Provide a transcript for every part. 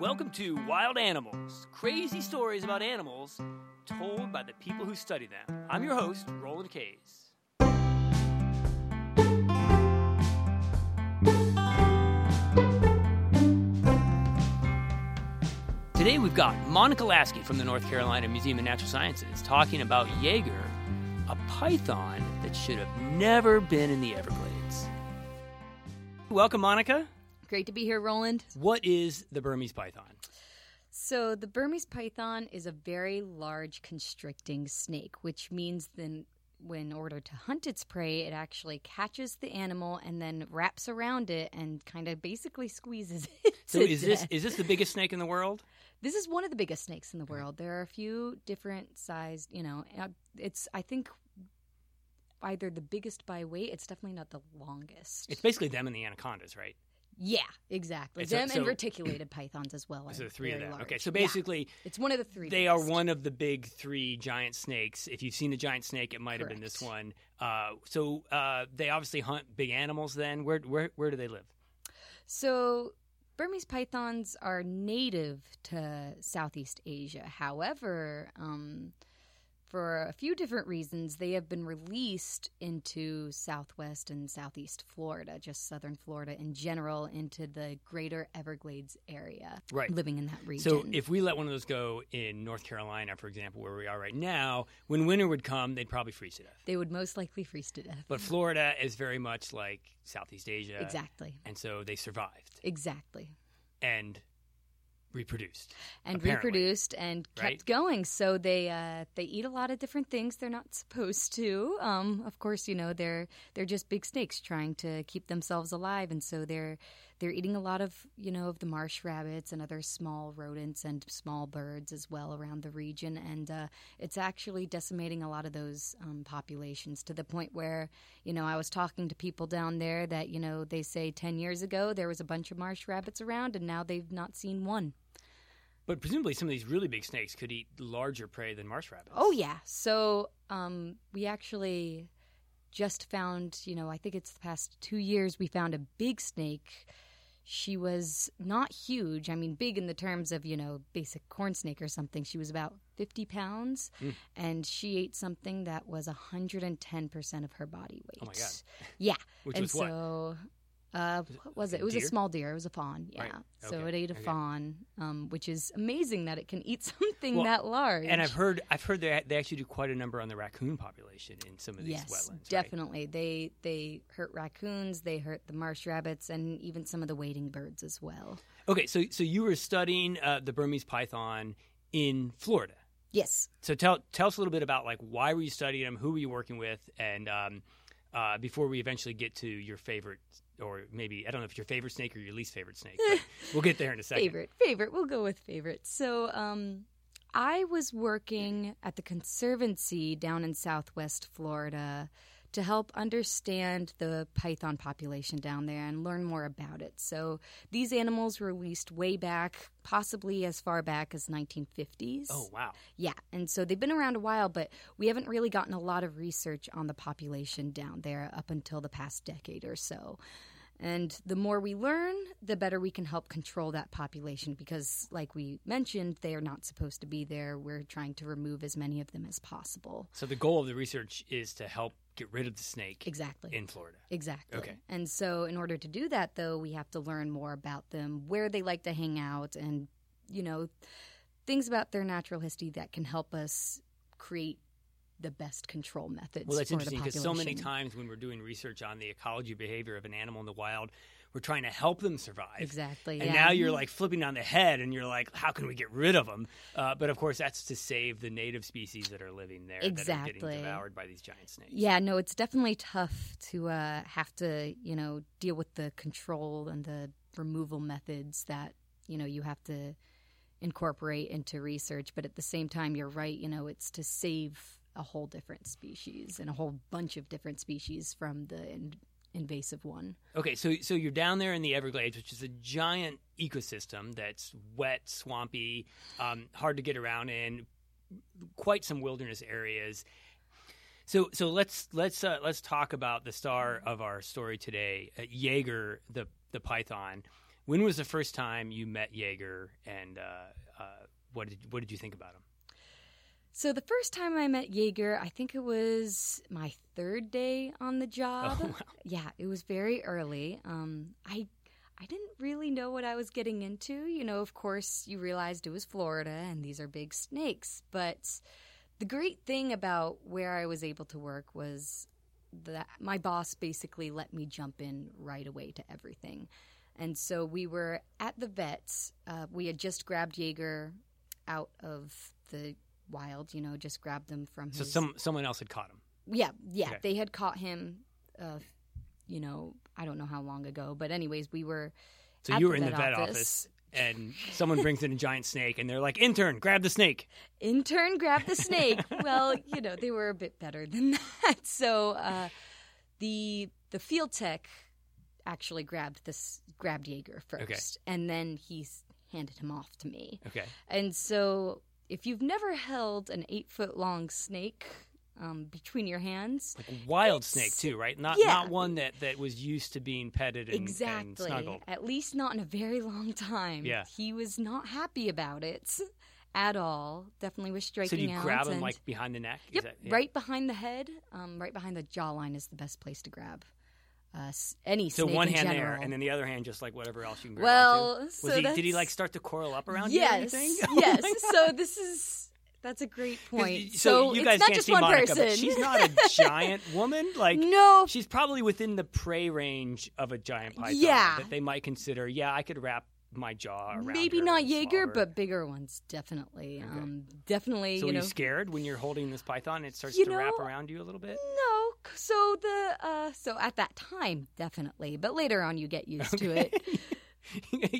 Welcome to Wild Animals crazy stories about animals told by the people who study them. I'm your host, Roland Kays. Today we've got Monica Lasky from the North Carolina Museum of Natural Sciences talking about Jaeger, a python that should have never been in the Everglades. Welcome, Monica. Great to be here, Roland. What is the Burmese python? So, the Burmese python is a very large constricting snake, which means then when in order to hunt its prey, it actually catches the animal and then wraps around it and kind of basically squeezes it. So is this is this the biggest snake in the world? This is one of the biggest snakes in the world. There are a few different sized, you know, uh, it's I think either the biggest by weight. It's definitely not the longest. It's basically them and the anacondas, right? Yeah, exactly. So- Them so- and reticulated pythons as well. So the three of them. large. Okay, so Yeah. basically it's one of the three. they are one of the big three giant snakes. If you've seen a giant snake, it might have been this one. Uh, so uh, they obviously hunt big animals. Then where where where do they live? So, Burmese pythons are native to Southeast Asia. However, um, for a few different reasons, they have been released into Southwest and Southeast Florida, just Southern Florida in general, into the greater Everglades area. Right. Living in that region. So if we let one of those go in North Carolina, for example, where we are right now, when winter would come, they'd probably freeze to death. they would most likely freeze to death. But Florida is very much like Southeast Asia, exactly. and so they survived Exactly. and reproduced. and apparently. reproduced and kept Right? going. So they uh, they eat a lot of different things they're not supposed to. Um, of course, you know they're they're just big snakes trying to keep themselves alive, and so they're they're eating a lot of you know of the marsh rabbits and other small rodents and small birds as well around the region, and uh, it's actually decimating a lot of those um, populations to the point where you know I was talking to people down there that you know they say ten years ago there was a bunch of marsh rabbits around, and now they've not seen one. But presumably, some of these really big snakes could eat larger prey than marsh rabbits. Oh yeah. So um, we actually just found, you know, I think it's the past two years we found a big snake. She was not huge. I mean, big in the terms of you know basic corn snake or something. She was about fifty pounds, Mm. and she ate something that was hundred and ten percent of her body weight. Oh my God. Yeah, Which and was what? Uh, what was it? It was deer? a small deer. It was a fawn. Yeah. Right. So it ate a Okay. fawn, um, which is amazing that it can eat something Well, that large. And I've heard I've heard they they actually do quite a number on the raccoon population in some of these yes, wetlands. right? definitely. They they hurt raccoons, they hurt the marsh rabbits, and even some of the wading birds as well. Okay, so so you were studying uh, the Burmese python in Florida. Yes. So tell tell us a little bit about like why were you studying them, who were you working with, and um, uh, before we eventually get to your favorite, or maybe I don't know if it's your favorite snake or your least favorite snake. But we'll get there in a second. Favorite, favorite. We'll go with favorite. So, um, I was working at the Conservancy down in Southwest Florida to help understand the python population down there and learn more about it. So, these animals were released way back, possibly as far back as 1950s. Oh wow! Yeah, and so they've been around a while, but we haven't really gotten a lot of research on the population down there up until the past decade or so. And the more we learn, the better we can help control that population because, like we mentioned, they are not supposed to be there. We're trying to remove as many of them as possible. So the goal of the research is to help get rid of the snake Exactly. in Florida. Exactly. Okay. And so, in order to do that, though, we have to learn more about them, where they like to hang out, and, you know, things about their natural history that can help us create the best control methods. Well, that's interesting because so many times when we're doing research on the ecology behavior of an animal in the wild, we're trying to help them survive. Exactly. And yeah. now you're like flipping on the head, and you're like, "How can we get rid of them?" Uh, but of course, that's to save the native species that are living there that are Exactly. getting devoured by these giant snakes. Yeah, no, it's definitely tough to uh, have to, you know, deal with the control and the removal methods that, you know, you have to incorporate into research. But at the same time, you're right, you know, it's to save a whole different species and a whole bunch of different species from the in- invasive one. Okay, so so you're down there in the Everglades, which is a giant ecosystem that's wet, swampy, um, hard to get around in, quite some wilderness areas. So so let's let's uh, let's talk about the star of our story today, uh, Jaeger the the python. when was the first time you met Jaeger, and uh, uh, what did what did you think about him? So the first time I met Jaeger, I think it was my third day on the job. Oh, wow. Yeah, it was very early. Um, I I didn't really know what I was getting into. You know, of course, you realized it was Florida and these are big snakes. But the great thing about where I was able to work was that my boss basically let me jump in right away to everything. And so we were at the vets. Uh, we had just grabbed Jaeger out of the wild, you know, just grabbed them from his. So some someone else had caught him. Yeah, yeah. Okay. They had caught him, uh, you know, I don't know how long ago. But, anyways, we were. So you were in vet the vet office. and someone brings in a giant snake, and they're like, "Intern, grab the snake." Intern grab the snake. well, you know, they were a bit better than that. So uh, the the field tech actually grabbed this grabbed Jaeger first, Okay. and then he handed him off to me. Okay. And so, if you've never held an eight foot long snake um, between your hands, Like wild snake too, right? Not Yeah. not one that, that was used to being petted and, and exactly, snuggled. at least not in a very long time. Yeah. he was not happy about it at all. Definitely was striking So you out. grab him and- like behind the neck? Yep, that- yeah. right behind the head, um, right behind the jawline is the best place to grab. Uh, any So one in hand general. there, and then the other hand just like whatever else you can grab well, onto. so he, did he like start to coil up around you? or yes, anything? Oh yes. my so this is that's a great point. y- So, you it's guys not can't just see one Monica, person. but she's not a giant woman. Like no, she's probably within the prey range of a giant python. Yeah. that they might consider. Yeah, I could wrap my jaw around. maybe not Jaeger, but bigger ones definitely. Okay. Um, definitely, So you are know. you scared when you're holding this python? It starts to wrap around you a little bit. No, so the uh, so at that time definitely, but later on you get used to it.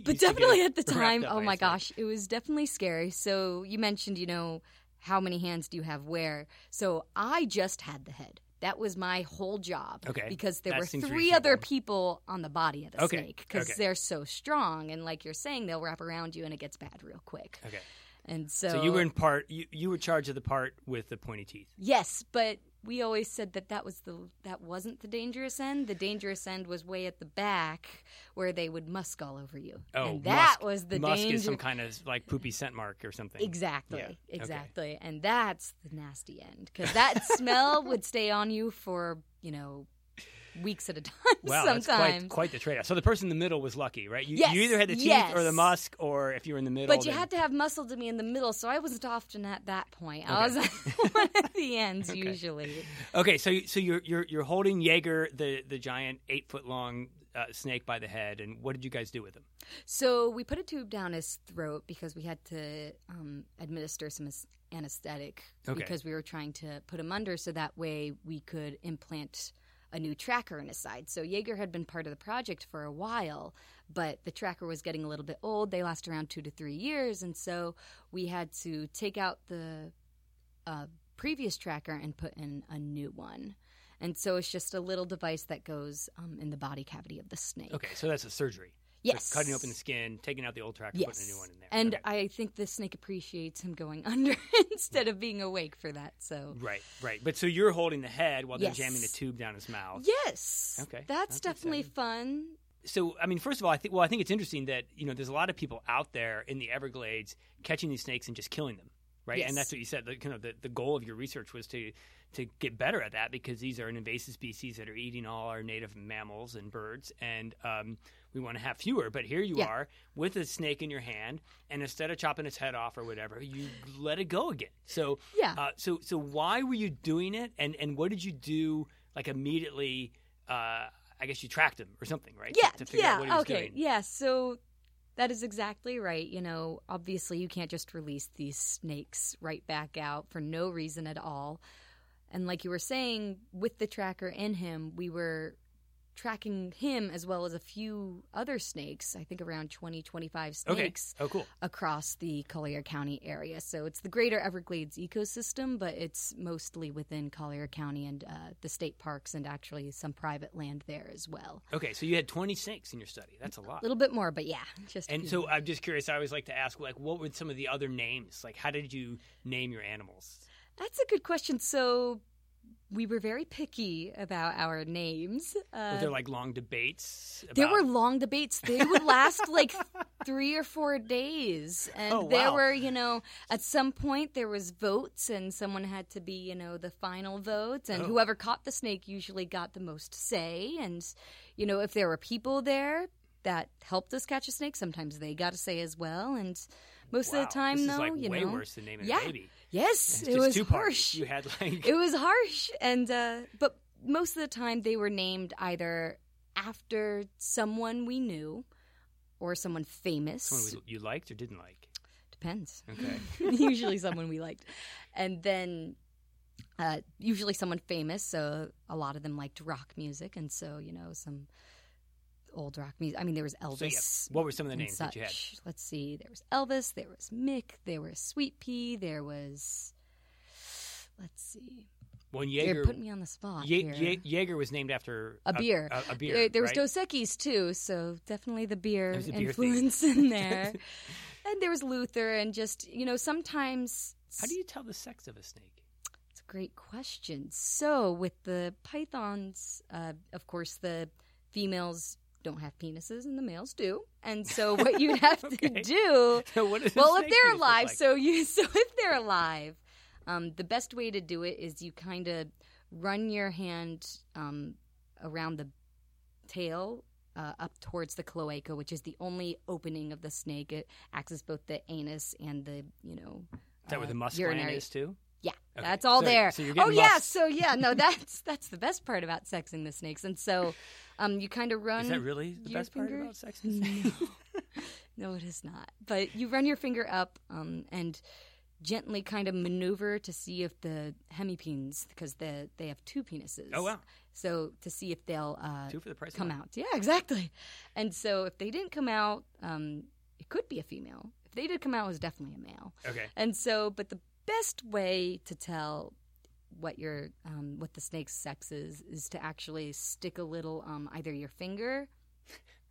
But definitely at the time, oh my gosh, it was definitely scary. So you mentioned, you know, how many hands do you have where? So I just had the head. That was my whole job. Okay, Because there that were three other people on the body of the Okay, snake because okay. they're so strong. And like you're saying, they'll wrap around you and it gets bad real quick. Okay, And so, so you were in part. You you were charged of the part with the pointy teeth. Yes, but we always said that that was the that wasn't the dangerous end. The dangerous end was way at the back where they would musk all over you. Oh, and that musk- was the musk danger. is some kind of like poopy scent mark or something. Exactly, Yeah, okay. exactly, and that's the nasty end because that smell would stay on you for you know weeks at a time. Wow, sometimes. that's quite quite the trade-off. So the person in the middle was lucky, right? You, Yes, you either had the teeth or the musk, or if you were in the middle. but you then- had to have muscle to be in the middle, so I wasn't often at that point. Okay. I was at the ends usually. Okay, so so you're you're you're holding Jaeger, the the giant eight foot long uh, snake by the head, and what did you guys do with him? So we put a tube down his throat because we had to um, administer some anesthetic Okay. because we were trying to put him under so that way we could implant a new tracker in his side. So Jaeger had been part of the project for a while, but the tracker was getting a little bit old. They last around two to three years, and so we had to take out the uh, previous tracker and put in a new one. And so it's just a little device that goes um, in the body cavity of the snake. Okay, so that's a surgery. Yes. cutting open the skin, taking out the old tracker, Yes. putting a new one in there. And Okay. I think the snake appreciates him going under instead of being awake for that. So Right, right. But so you're holding the head while they're jamming the tube down his mouth. yes, Okay, that's, that's definitely fun. So, I mean, first of all, I think well, I think it's interesting that you know there's a lot of people out there in the Everglades catching these snakes and just killing them, right? Yes. And that's what you said. The, you know, the, the goal of your research was to to get better at that because these are an invasive species that are eating all our native mammals and birds, and um, we want to have fewer. But here you Yeah. are with a snake in your hand, and instead of chopping its head off or whatever, you let it go again. So, Yeah. uh, so so why were you doing it, and and what did you do like immediately? Uh, I guess you tracked him or something, right? Yeah, To, to figure yeah, out what he was okay, doing. yeah. So that is exactly right. You know, obviously you can't just release these snakes right back out for no reason at all. And like you were saying, with the tracker in him, we were tracking him as well as a few other snakes, I think around 20, 25 Okay. snakes. Oh, cool. across the Collier County area. So it's the greater Everglades ecosystem, but it's mostly within Collier County and uh, the state parks and actually some private land there as well. Okay, so you had 20 snakes in your study. That's a lot. A little bit more, but yeah, just and so. I'm just curious. I always like to ask, like, what were some of the other names? Like, how did you name your animals? that's a good question. So we were very picky about our names. Uh, Were there like long debates? there were long debates. They would last like three or four days, and Oh, there wow. were, you know, at some point there was votes, and someone had to be, you know, the final vote, and Oh. whoever caught the snake usually got the most say. And you know, if there were people there that helped us catch a snake, sometimes they got a say as well. And most Wow, of the time, this though, like you way know, worse than naming yeah, a baby. yes, it was harsh. You had like it was harsh and uh but most of the time they were named either after someone we knew or someone famous. Someone you liked or didn't like. depends. Okay. usually someone we liked. And then uh, usually someone famous so a lot of them liked rock music and so you know some old rock music i mean there was elvis So yeah, what were some of the names that you had? such. Let's see. There was Elvis. There was Mick. There was Sweet Pea. There was. Let's see. When You're Jaeger, putting me on the spot Ye-. Ye- Jaeger was named after A beer. A, a beer. There, there was right? Dos Equis too, so definitely the beer beer influence in there. and there was Luther, and just you know, sometimes How do you tell the sex of a snake? It's a great question. So with the pythons, uh, of course, the females don't have penises and the males do, and so what you'd have Okay. to do So what well, if they're alive, like? so you so if they're alive, um, the best way to do it is you kind of run your hand um, around the tail uh, up towards the cloaca, which is the only opening of the snake. It acts as both the anus and the you know. is that where uh, the musk urinary. is too? Yeah, Okay. that's all So- there. so you're oh getting yeah, so yeah, no, that's that's the best part about sexing the snakes, and so um, you kind of run. Is that really the best part about sex? snakes? No, it is not. But you run your finger up um, and gently kind of maneuver to see if the hemipenes, because the, they have two penises. Oh, wow. So to see if they'll uh, Two for the price come out. Yeah, exactly. And so if they didn't come out, um, it could be a female. If they did come out, it was definitely a male. Okay. And so, but the best way to tell what your um, what the snake's sex is is to actually stick a little um, either your finger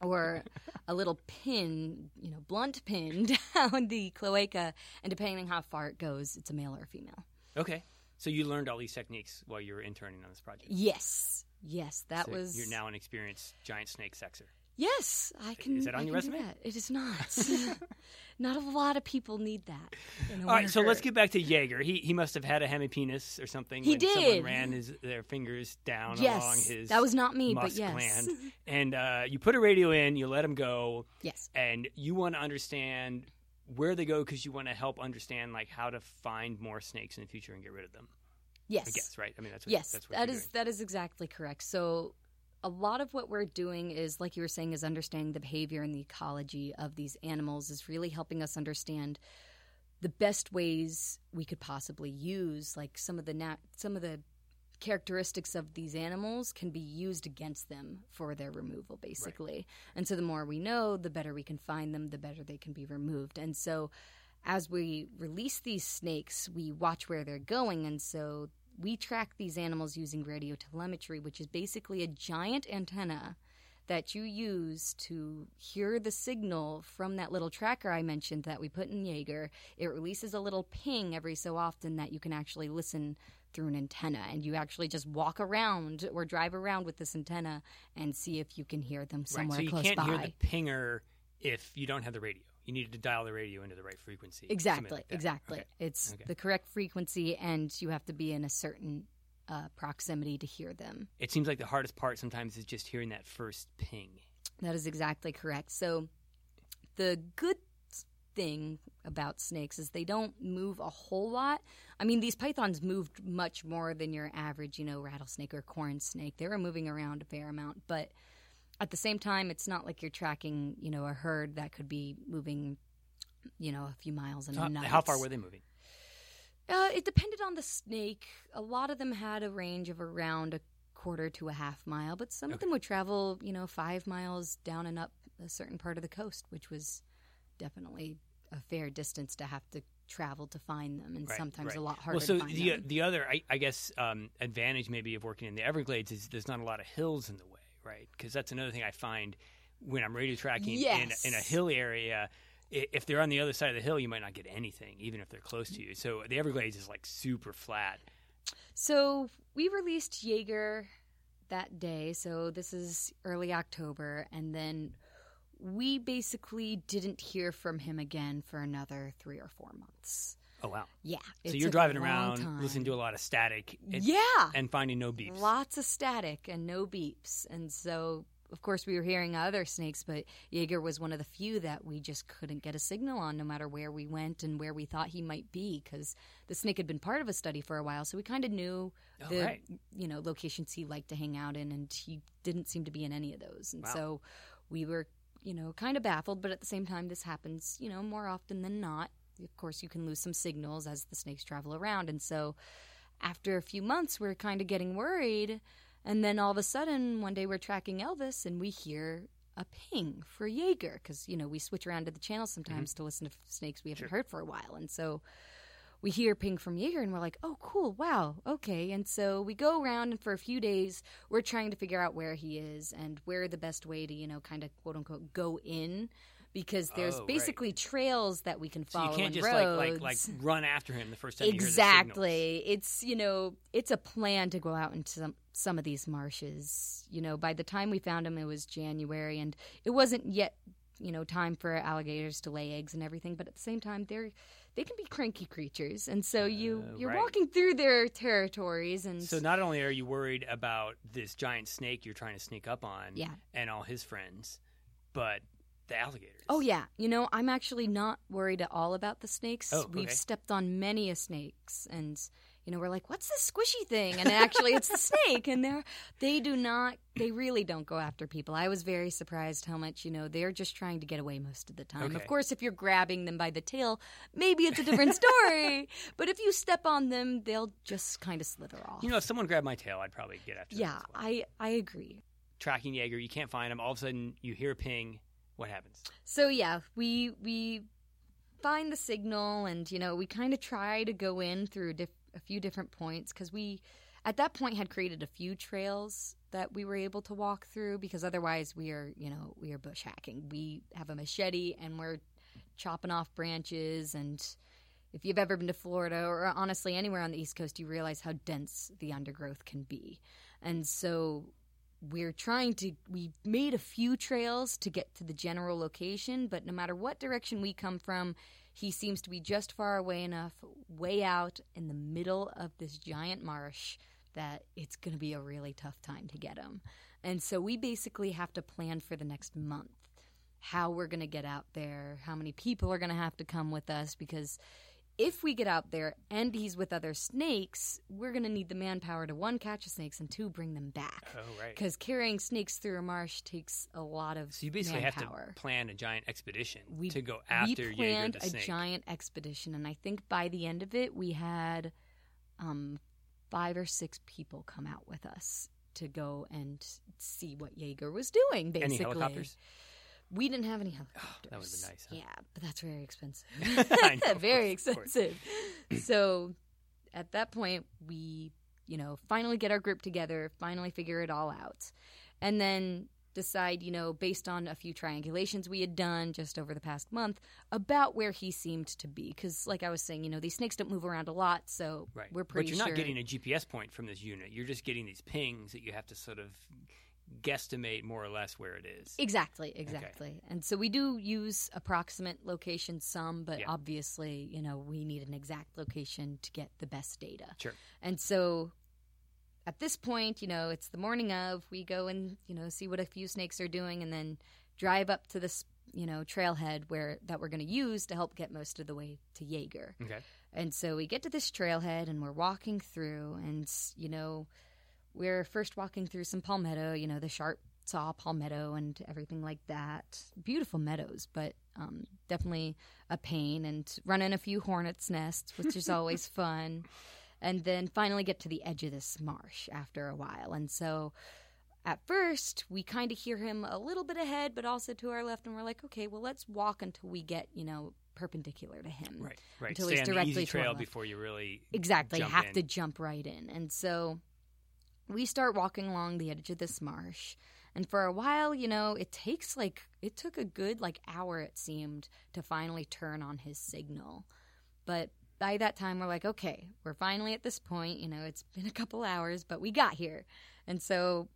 or a little pin, you know, blunt pin down the cloaca, and depending on how far it goes, it's a male or a female. Okay. So you learned all these techniques while you were interning on this project. Yes, yes, that So was. You're now an experienced giant snake sexer. Yes, I can. Is that on I your resume? It is not. not a lot of people need that. All right, so let's get back to Jaeger. He he must have had a hemipenis or something. He when Someone did. ran his their fingers down Yes, along his. that was not me, but yes. gland. And uh, you put a radio in, you let him go, Yes. and you want to understand where they go because you want to help understand like how to find more snakes in the future and get rid of them. Yes. I guess right. I mean that's what, Yes, that's what that is doing. that is exactly correct. So a lot of what we're doing is like you were saying is understanding the behavior and the ecology of these animals is really helping us understand the best ways we could possibly use like some of the nat- some of the characteristics of these animals can be used against them for their removal basically. And so the more we know, the better we can find them, the better they can be removed. And so as we release these snakes, we watch where they're going, and so we track these animals using radio telemetry, which is basically a giant antenna that you use to hear the signal from that little tracker I mentioned that we put in Jaeger. It releases a little ping every so often that you can actually listen through an antenna, and you actually just walk around or drive around with this antenna and see if you can hear them somewhere right. So you close can't by. hear the pinger if you don't have the radio. You needed to dial the radio into the right frequency. Exactly, like exactly. Okay. It's Okay. the correct frequency, and you have to be in a certain uh, proximity to hear them. It seems like the hardest part sometimes is just hearing that first ping. That is exactly correct. So, the good thing about snakes is they don't move a whole lot. I mean, these pythons moved much more than your average, you know, rattlesnake or corn snake. They were moving around a fair amount, but at the same time, it's not like you're tracking, you know, a herd that could be moving, you know, a few miles in a how, night. how far were they moving? Uh, it depended on the snake. A lot of them had a range of around a quarter to a half mile, but some of them would travel, you know, five miles down and up a certain part of the coast, which was definitely a fair distance to have to travel to find them, and Right, sometimes right. a lot harder Well, so to find the them. the other, I, I guess, um, advantage maybe of working in the Everglades is there's not a lot of hills in the way, right? Because that's another thing I find when I'm radio tracking Yes. in, in a hill area. If they're on the other side of the hill, you might not get anything, even if they're close to you. So the Everglades is like super flat, So we released Jaeger that day. So this is early October. And then we basically didn't hear from him again for another three or four months. Oh wow! Yeah. So you're driving around, time. listening to a lot of static, and, Yeah. and finding no beeps. Lots of static and no beeps. And so, of course, we were hearing other snakes, but Jaeger was one of the few that we just couldn't get a signal on no matter where we went and where we thought he might be because the snake had been part of a study for a while. So we kind of knew Oh, the right. you know locations he liked to hang out in, and he didn't seem to be in any of those. And Wow. so we were, you know, kind of baffled. But at the same time, this happens, you know, more often than not. Of course, you can lose some signals as the snakes travel around, and so after a few months, we're kind of getting worried. And then all of a sudden, one day we're tracking Elvis, and we hear a ping for Jaeger because you know we switch around to the channel mm-hmm. sometimes to listen to snakes we haven't heard for a while, and so we hear ping from Jaeger and we're like, oh, cool, wow, okay. And so we go around and for a few days, we're trying to figure out where he is and where the best way to, you know, kind of quote unquote go in because there's Oh, right. basically trails that we can So follow you can't just like like like run after him the first time you hear the Exactly. It's you know, it's a plan to go out into some some of these marshes. You know, by the time we found him, it was January, and it wasn't yet you know time for alligators to lay eggs and everything. But at the same time, they're they can be cranky creatures, and so you Uh, you're right. walking through their territories, and So not only are you worried about this giant snake you're trying to sneak up on, Yeah. and all his friends, but the alligators. Oh yeah, you know I'm actually not worried at all about the snakes. Oh, We've okay. stepped on many a snakes, and you know we're like, "What's this squishy thing?" And actually, it's the snake, and they're they do not, they really don't go after people. I was very surprised how much you know they're just trying to get away most of the time. Okay. Of course, if you're grabbing them by the tail, maybe it's a different story. but if you step on them, they'll just kind of slither off. You know, if someone grabbed my tail, I'd probably get after them yeah, well. I I agree. Tracking Jaeger, you can't find him. All of a sudden, you hear a ping. What happens? So yeah, we we find the signal, and you know we kind of try to go in through a, diff- a few different points because we at that point had created a few trails that we were able to walk through because otherwise we are you know we are bush hacking. We have a machete and we're chopping off branches and. If you've ever been to Florida or honestly anywhere on the East Coast, you realize how dense the undergrowth can be. And so we're trying to we made a few trails to get to the general location but no matter what direction we come from he seems to be just far away enough way out in the middle of this giant marsh that it's going to be a really tough time to get him. And so we basically have to plan for the next month how we're going to get out there how many people are going to have to come with us because if we get out there and he's with other snakes, we're going to need the manpower to one, catch the snakes, and two, bring them back. Oh, right. Because carrying snakes through a marsh takes a lot of So you basically manpower. have to plan a giant expedition we, to go after we Jaeger planned the a giant expedition, and I think by the end of it, we had um, five or six people come out with us to go and see what Jaeger was doing. Basically, Any helicopters? We didn't have any helicopters. Oh, that would've been nice, huh? Yeah, but that's very expensive. Know, very expensive. so at that point, we, you know, finally get our group together, finally figure it all out, and then decide, you know, based on a few triangulations we had done just over the past month, about where he seemed to be. Because, like I was saying, you know, these snakes don't move around a lot, so Right. we're pretty but you're not getting a GPS point from this unit. You're just getting these pings that you have to sort of guesstimate more or less where it is. Exactly, exactly. And so we do use approximate location some, but Yeah. obviously, you know, we need an exact location to get the best data. Sure. And so at this point, you know, it's the morning of, we go and, you know, see what a few snakes are doing and then drive up to this, you know, trailhead where that we're going to use to help get most of the way to Jaeger. Okay. And so we get to this trailhead and we're walking through, and you know, we're first walking through some palmetto, you know, the sharp saw palmetto and everything like that. Beautiful meadows, but um, definitely a pain. And running a few hornets' nests, which is always fun. And then finally get to the edge of this marsh after a while. And so at first, we kind of hear him a little bit ahead, but also to our left. And we're like, okay, well, let's walk until we get, you know, perpendicular to him. Right. Right. Until Stay he's on the easy directly trail before you really Exactly. have in. to jump right in. And so we start walking along the edge of this marsh. And for a while, you know, it takes like, it took a good like hour, it seemed, to finally turn on his signal. But by that time, we're like, okay, we're finally at this point. You know, it's been a couple hours, but we got here. And so,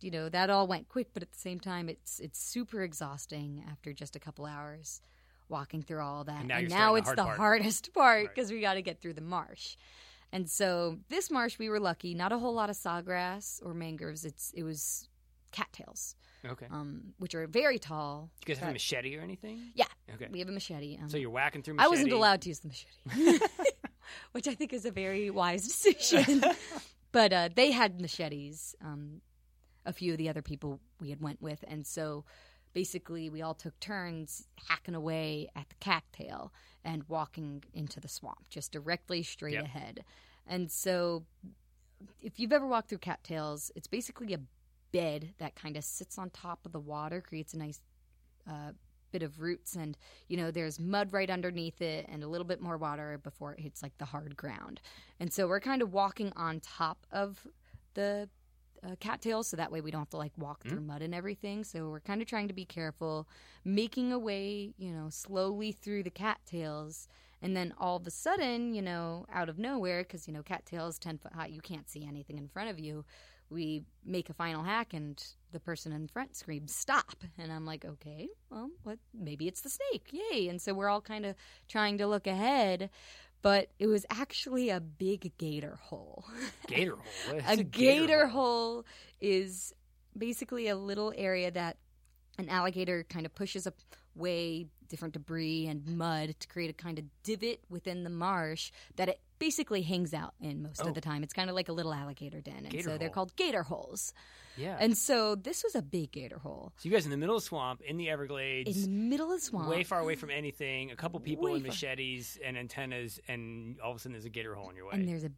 you know, that all went quick, but at the same time, it's it's super exhausting after just a couple hours walking through all that. And now and now starting the it's hard the hardest part Right. because we got to get through the marsh. And so this marsh, we were lucky. Not a whole lot of sawgrass or mangroves. It's it was cattails, Okay. um, which are very tall. You guys have a machete or anything? Yeah, Okay. we have a machete. Um, So you're whacking through I machete. wasn't allowed to use the machete, which I think is a very wise decision. but uh, they had machetes. Um, a few of the other people we had went with, and so basically we all took turns hacking away at the cattail and walking into the swamp, just directly straight Yep. ahead. And so, if you've ever walked through cattails, it's basically a bed that kind of sits on top of the water, creates a nice uh, bit of roots, and you know there's mud right underneath it, and a little bit more water before it hits like the hard ground. And so we're kind of walking on top of the uh, cattails, so that way we don't have to like walk through mud and everything. So we're kind of trying to be careful, making a way, you know, slowly through the cattails. And then all of a sudden, you know, out of nowhere, because, you know, cattails 10 foot high, you can't see anything in front of you. We make a final hack, and the person in front screams, Stop. And I'm like, Okay, well, what? Maybe it's the snake. Yay. And so we're all kind of trying to look ahead. But it was actually a big gator hole. Gator hole. Is a gator hole is basically a little area that an alligator kind of pushes away different debris and mud to create a kind of divot within the marsh that it basically hangs out in most Oh. of the time. It's kind of like a little alligator den, and Gator so they're called gator holes. Yeah. And so this was a big gator hole so you guys in the middle of the swamp in the Everglades. in the middle of the swamp. Way far away from anything. A couple people Way with machetes and antennas, and all of a sudden there's a gator hole in your way. and there's a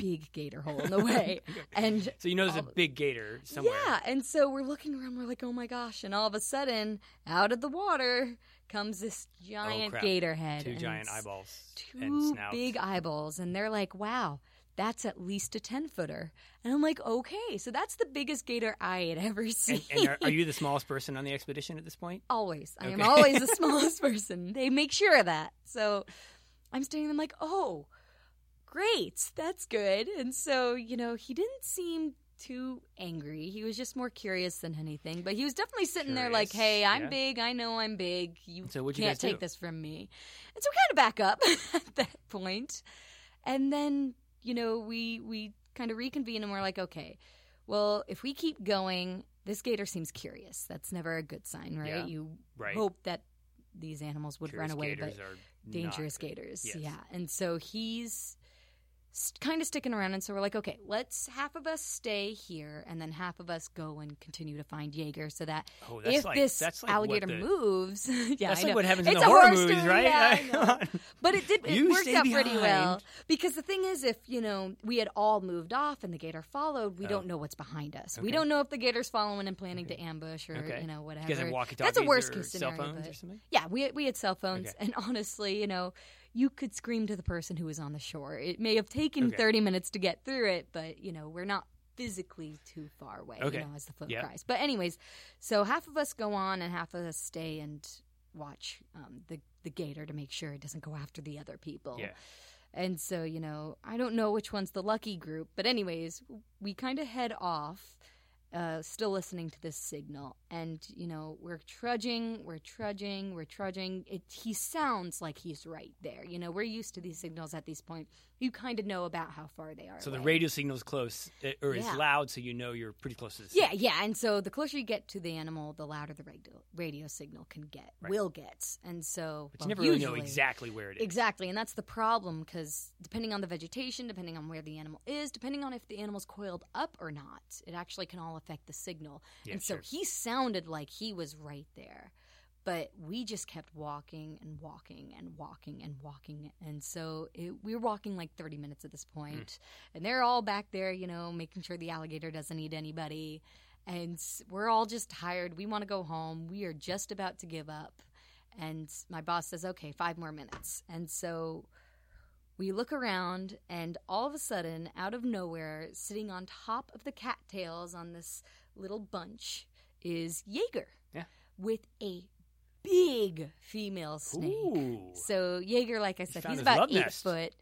big gator hole in the way. and so you know there's a big gator somewhere. Yeah, and so we're looking around, we're like, oh my gosh, and all of a sudden, out of the water comes this giant Oh, gator head. Two giant eyeballs Two big eyeballs, and they're like, wow. That's at least a 10 footer. And I'm like, okay, so that's the biggest gator I had ever seen. And, and are, are you the smallest person on the expedition at this point? always. I am always the smallest person. They make sure of that. So I'm standing there, I'm like, oh, great, that's good. And so, you know, he didn't seem too angry. He was just more curious than anything. But he was definitely sitting there like, hey, I'm yeah. big. I know I'm big. You So you can't guys do? take this from me. And so we kind of back up at that point. And then, you know, we, we kind of reconvene and we're like, okay, well, if we keep going, this gator seems curious. That's never a good sign, right? Yeah. You Right. hope that these animals would Curious run away, but are dangerous gators. Yes. Yeah. And so he's kind of sticking around. And so we're like, okay, let's half of us stay here and then half of us go and continue to find Jaeger so that Oh, if like- this like alligator the- moves, yeah, That's I like know. what happens in It's the a horror story, movies, right? Yeah. But it did. It worked out pretty well because the thing is, if you know we had all moved off and the gator followed, we Oh. don't know what's behind us. We don't know if the gator's following and planning to ambush or Okay. you know whatever. You That's a worst or case scenario. phones but- or something? yeah, we we had cell phones, Okay. and honestly, you know, you could scream to the person who was on the shore. It may have taken Okay. thirty minutes to get through it, but you know, we're not physically too far away. Okay. You know, as the phone Yeah. cries. But anyways, so half of us go on, and half of us stay and watch um, the the gator to make sure it doesn't go after the other people. Yeah. And so, you know, I don't know which one's the lucky group, but anyways, we kind of head off, uh, still listening to this signal. And, you know, we're trudging, we're trudging, we're trudging. It, he sounds like he's right there. You know, we're used to these signals at this point. You kind of know about how far they are. So the away. radio signal's close uh, or is Yeah. loud, so you know you're pretty close to the Yeah, signal. yeah, and so the closer you get to the animal, the louder the radio, radio signal can get, Right. will get, and so But well, you never really know exactly where it is. Exactly, and that's the problem because depending on the vegetation, depending on where the animal is, depending on if the animal's coiled up or not, it actually can all affect the signal. Yeah, and so sure. he sounded like he was right there. But we just kept walking and walking and walking and walking. And so it, we were walking like 30 minutes at this Mm. And they're all back there, you know, making sure the alligator doesn't eat anybody. And we're all just tired. We want to go home. We are just about to give up. And my boss says, okay, five more minutes. And so we look around, and all of a sudden, out of nowhere, sitting on top of the cattails on this little bunch is Jaeger Yeah. with a big female snake. Ooh. So Jaeger, like I said, found he's about eight nest. foot.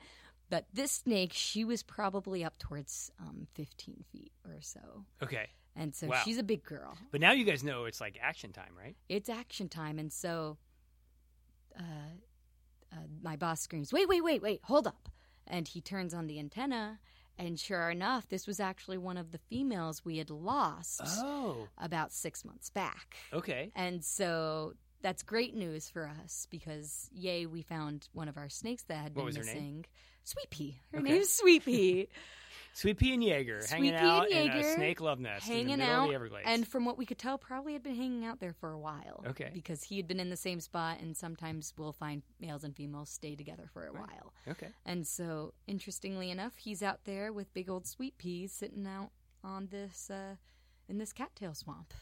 But this snake, she was probably up towards um, 15 feet or so. Okay. And so Wow. she's a big girl. But now you guys know it's like action time, right? It's action time. And so uh, uh, my boss screams, Wait, wait, wait, wait, hold up. And he turns on the antenna. And sure enough, this was actually one of the females we had lost Oh. about six months back. Okay. And so that's great news for us because, yay, we found one of our snakes that had What been was her name? missing. Sweet Pea. Her Okay. name's Sweet Pea. Sweet Pea and Jaeger Sweet hanging Pea out and in a snake love nest in the hanging middle out. of the Everglades. And from what we could tell, probably had been hanging out there for a while. Okay. Because he had been in the same spot, and sometimes we'll find males and females stay together for a Right. while. okay. And so, interestingly enough, he's out there with big old Sweet Pea sitting out on this, uh, in this cattail swamp.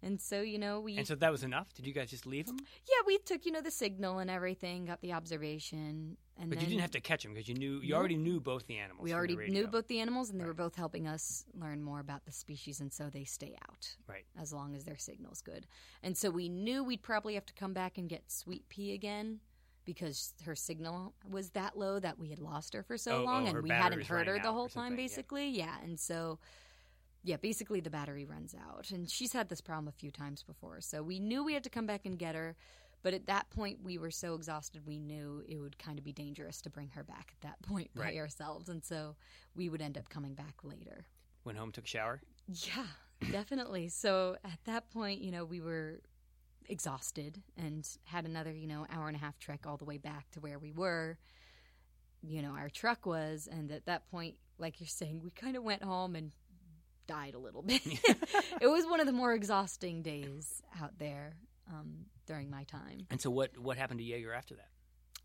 And so, you know, we. And so that was enough. Did you guys just leave him? Yeah, we took you know the signal and everything, got the observation, and But you didn't have to catch them because you knew you already knew both the animals. We already knew both the animals, and they were both helping us learn more about the species, and so they stay out Right. as long as their signal's good. And so we knew we'd probably have to come back and get Sweet Pea again because her signal was that low that we had lost her for so Oh, oh long, oh, and we hadn't heard her the whole time, something, yeah. basically. Yeah, and so. Yeah, basically the battery runs out. And she's had this problem a few times before. So we knew we had to come back and get her. But at that point, we were so exhausted, we knew it would kind of be dangerous to bring her back at that point by Right. ourselves. And so we would end up coming back later. Went home, took a shower. Yeah, definitely. So at that point, you know, we were exhausted and had another, you know, hour and a half trek all the way back to where we were, you know, our truck was. And at that point, like you're saying, we kind of went home and died a little bit. it was one of the more exhausting days out there um, during my time. And so what what happened to Jaeger after that?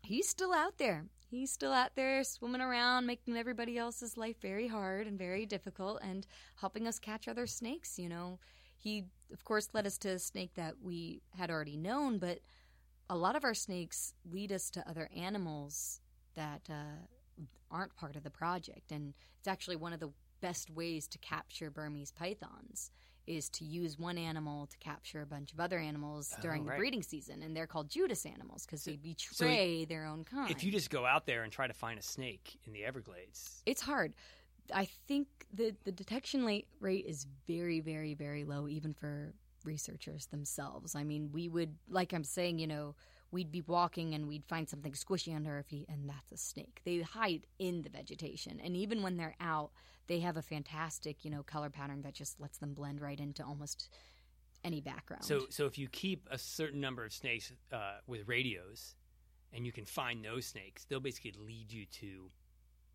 He's still out there. He's still out there swimming around, making everybody else's life very hard and very difficult, and helping us catch other snakes. You know, he, of course, led us to a snake that we had already known, but a lot of our snakes lead us to other animals that uh, aren't part of the project. And it's actually one of the best ways to capture Burmese pythons is to use one animal to capture a bunch of other animals Oh, during right. the breeding season and they're called Judas animals because they so betray their own kind. If you just go out there and try to find a snake in the Everglades, it's hard. I think the the detection rate is very very very low even for researchers themselves. I mean, we would like I'm saying, you know, we'd be walking and we'd find something squishy under our feet and that's a snake. They hide in the vegetation and even when they're out, they have a fantastic, you know, color pattern that just lets them blend right into almost any background. so so if you keep a certain number of snakes uh, with radios, and you can find those snakes, they'll basically lead you to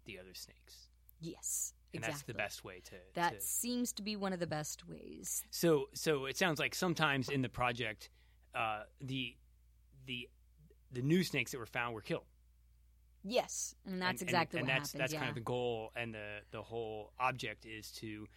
the other snakes, yes, and exactly. that's the best way to. That to seems to be one of the best ways. So so it sounds like sometimes in the project, uh, the the the new snakes that were found were killed. Yes, and that's and, exactly and, what and that's happens. that's yeah. kind of the goal and the the whole object is to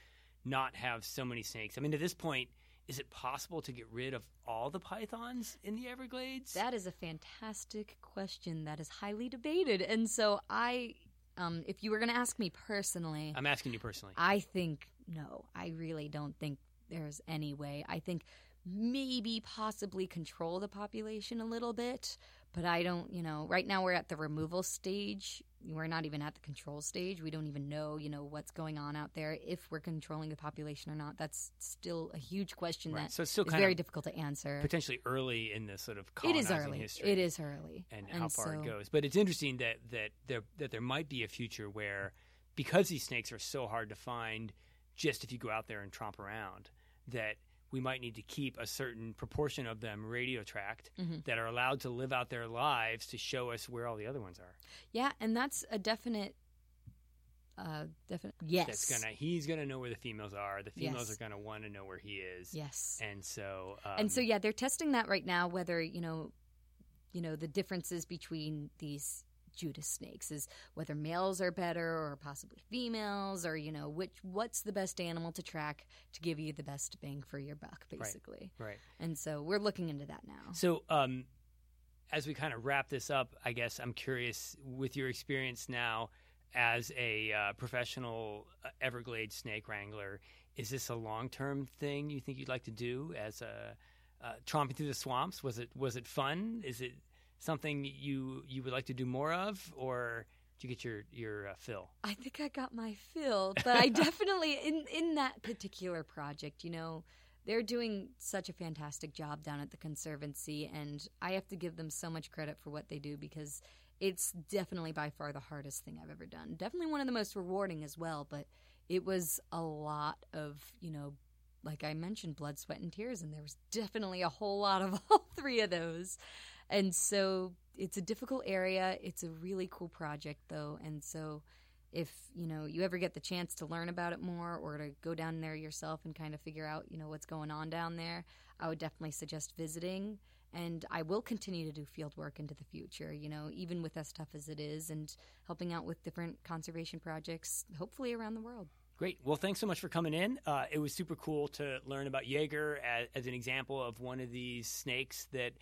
not have so many snakes. I mean, at this point, is it possible to get rid of all the pythons in the Everglades? That is a fantastic question that is highly debated. And so I um if you were going to ask me personally, I'm asking you personally. I think no. I really don't think there's any way. I think maybe possibly control the population a little bit, but I don't, you know, right now we're at the removal stage. We're not even at the control stage. We don't even know, you know, what's going on out there if we're controlling the population or not. That's still a huge question Right. that So it's still is very difficult to answer. potentially early in the sort of It is early. history. It is early. and, how far it goes. But it's interesting that that there that there might be a future where because these snakes are so hard to find, just if you go out there and tromp around, that we might need to keep a certain proportion of them radio tracked Mhm. that are allowed to live out their lives to show us where all the other ones are. Yeah, and that's a definite, uh, definite. Yes. That's gonna he's gonna know where the females are. The females Yes. are gonna want to know where he is. Yes. And so um, and so yeah, they're testing that right now. Whether you know, you know, the differences between these Judas snakes is whether males are better or possibly females, or you know, which what's the best animal to track to give you the best bang for your buck, basically. right. And so we're looking into that now. So, um, as we kind of wrap this up, I guess I'm curious with your experience now as a uh, professional uh, Everglades snake wrangler. Is this a long term thing you think you'd like to do as a uh, tromping through the swamps? Was it was it fun? Is it something you you would like to do more of, or did you get your your uh, fill? I think I got my fill, but I definitely in in that particular project, you know, they're doing such a fantastic job down at the conservancy, and I have to give them so much credit for what they do because it's definitely by far the hardest thing I've ever done. Definitely one of the most rewarding as well, but it was a lot of you know like I mentioned, blood, sweat, and tears, and there was definitely a whole lot of all three of those. And so it's a difficult area. It's a really cool project, though. And so if you know you ever get the chance to learn about it more or to go down there yourself and kind of figure out you know what's going on down there, I would definitely suggest visiting. And I will continue to do field work into the future, you know, even with as tough as it is, and helping out with different conservation projects, hopefully around the world. Great. Well, thanks so much for coming in. Uh, it was super cool to learn about Jaeger as, as, an example of one of these snakes that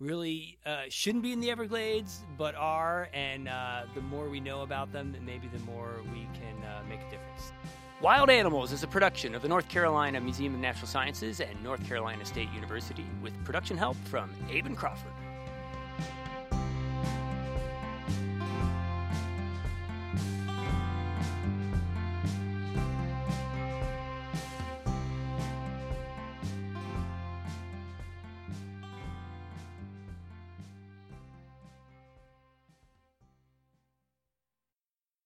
really uh, shouldn't be in the Everglades, but are. And uh, the more we know about them, maybe the more we can uh, make a difference. Wild Animals is a production of the North Carolina Museum of Natural Sciences and North Carolina State University with production help from Aben Crawford.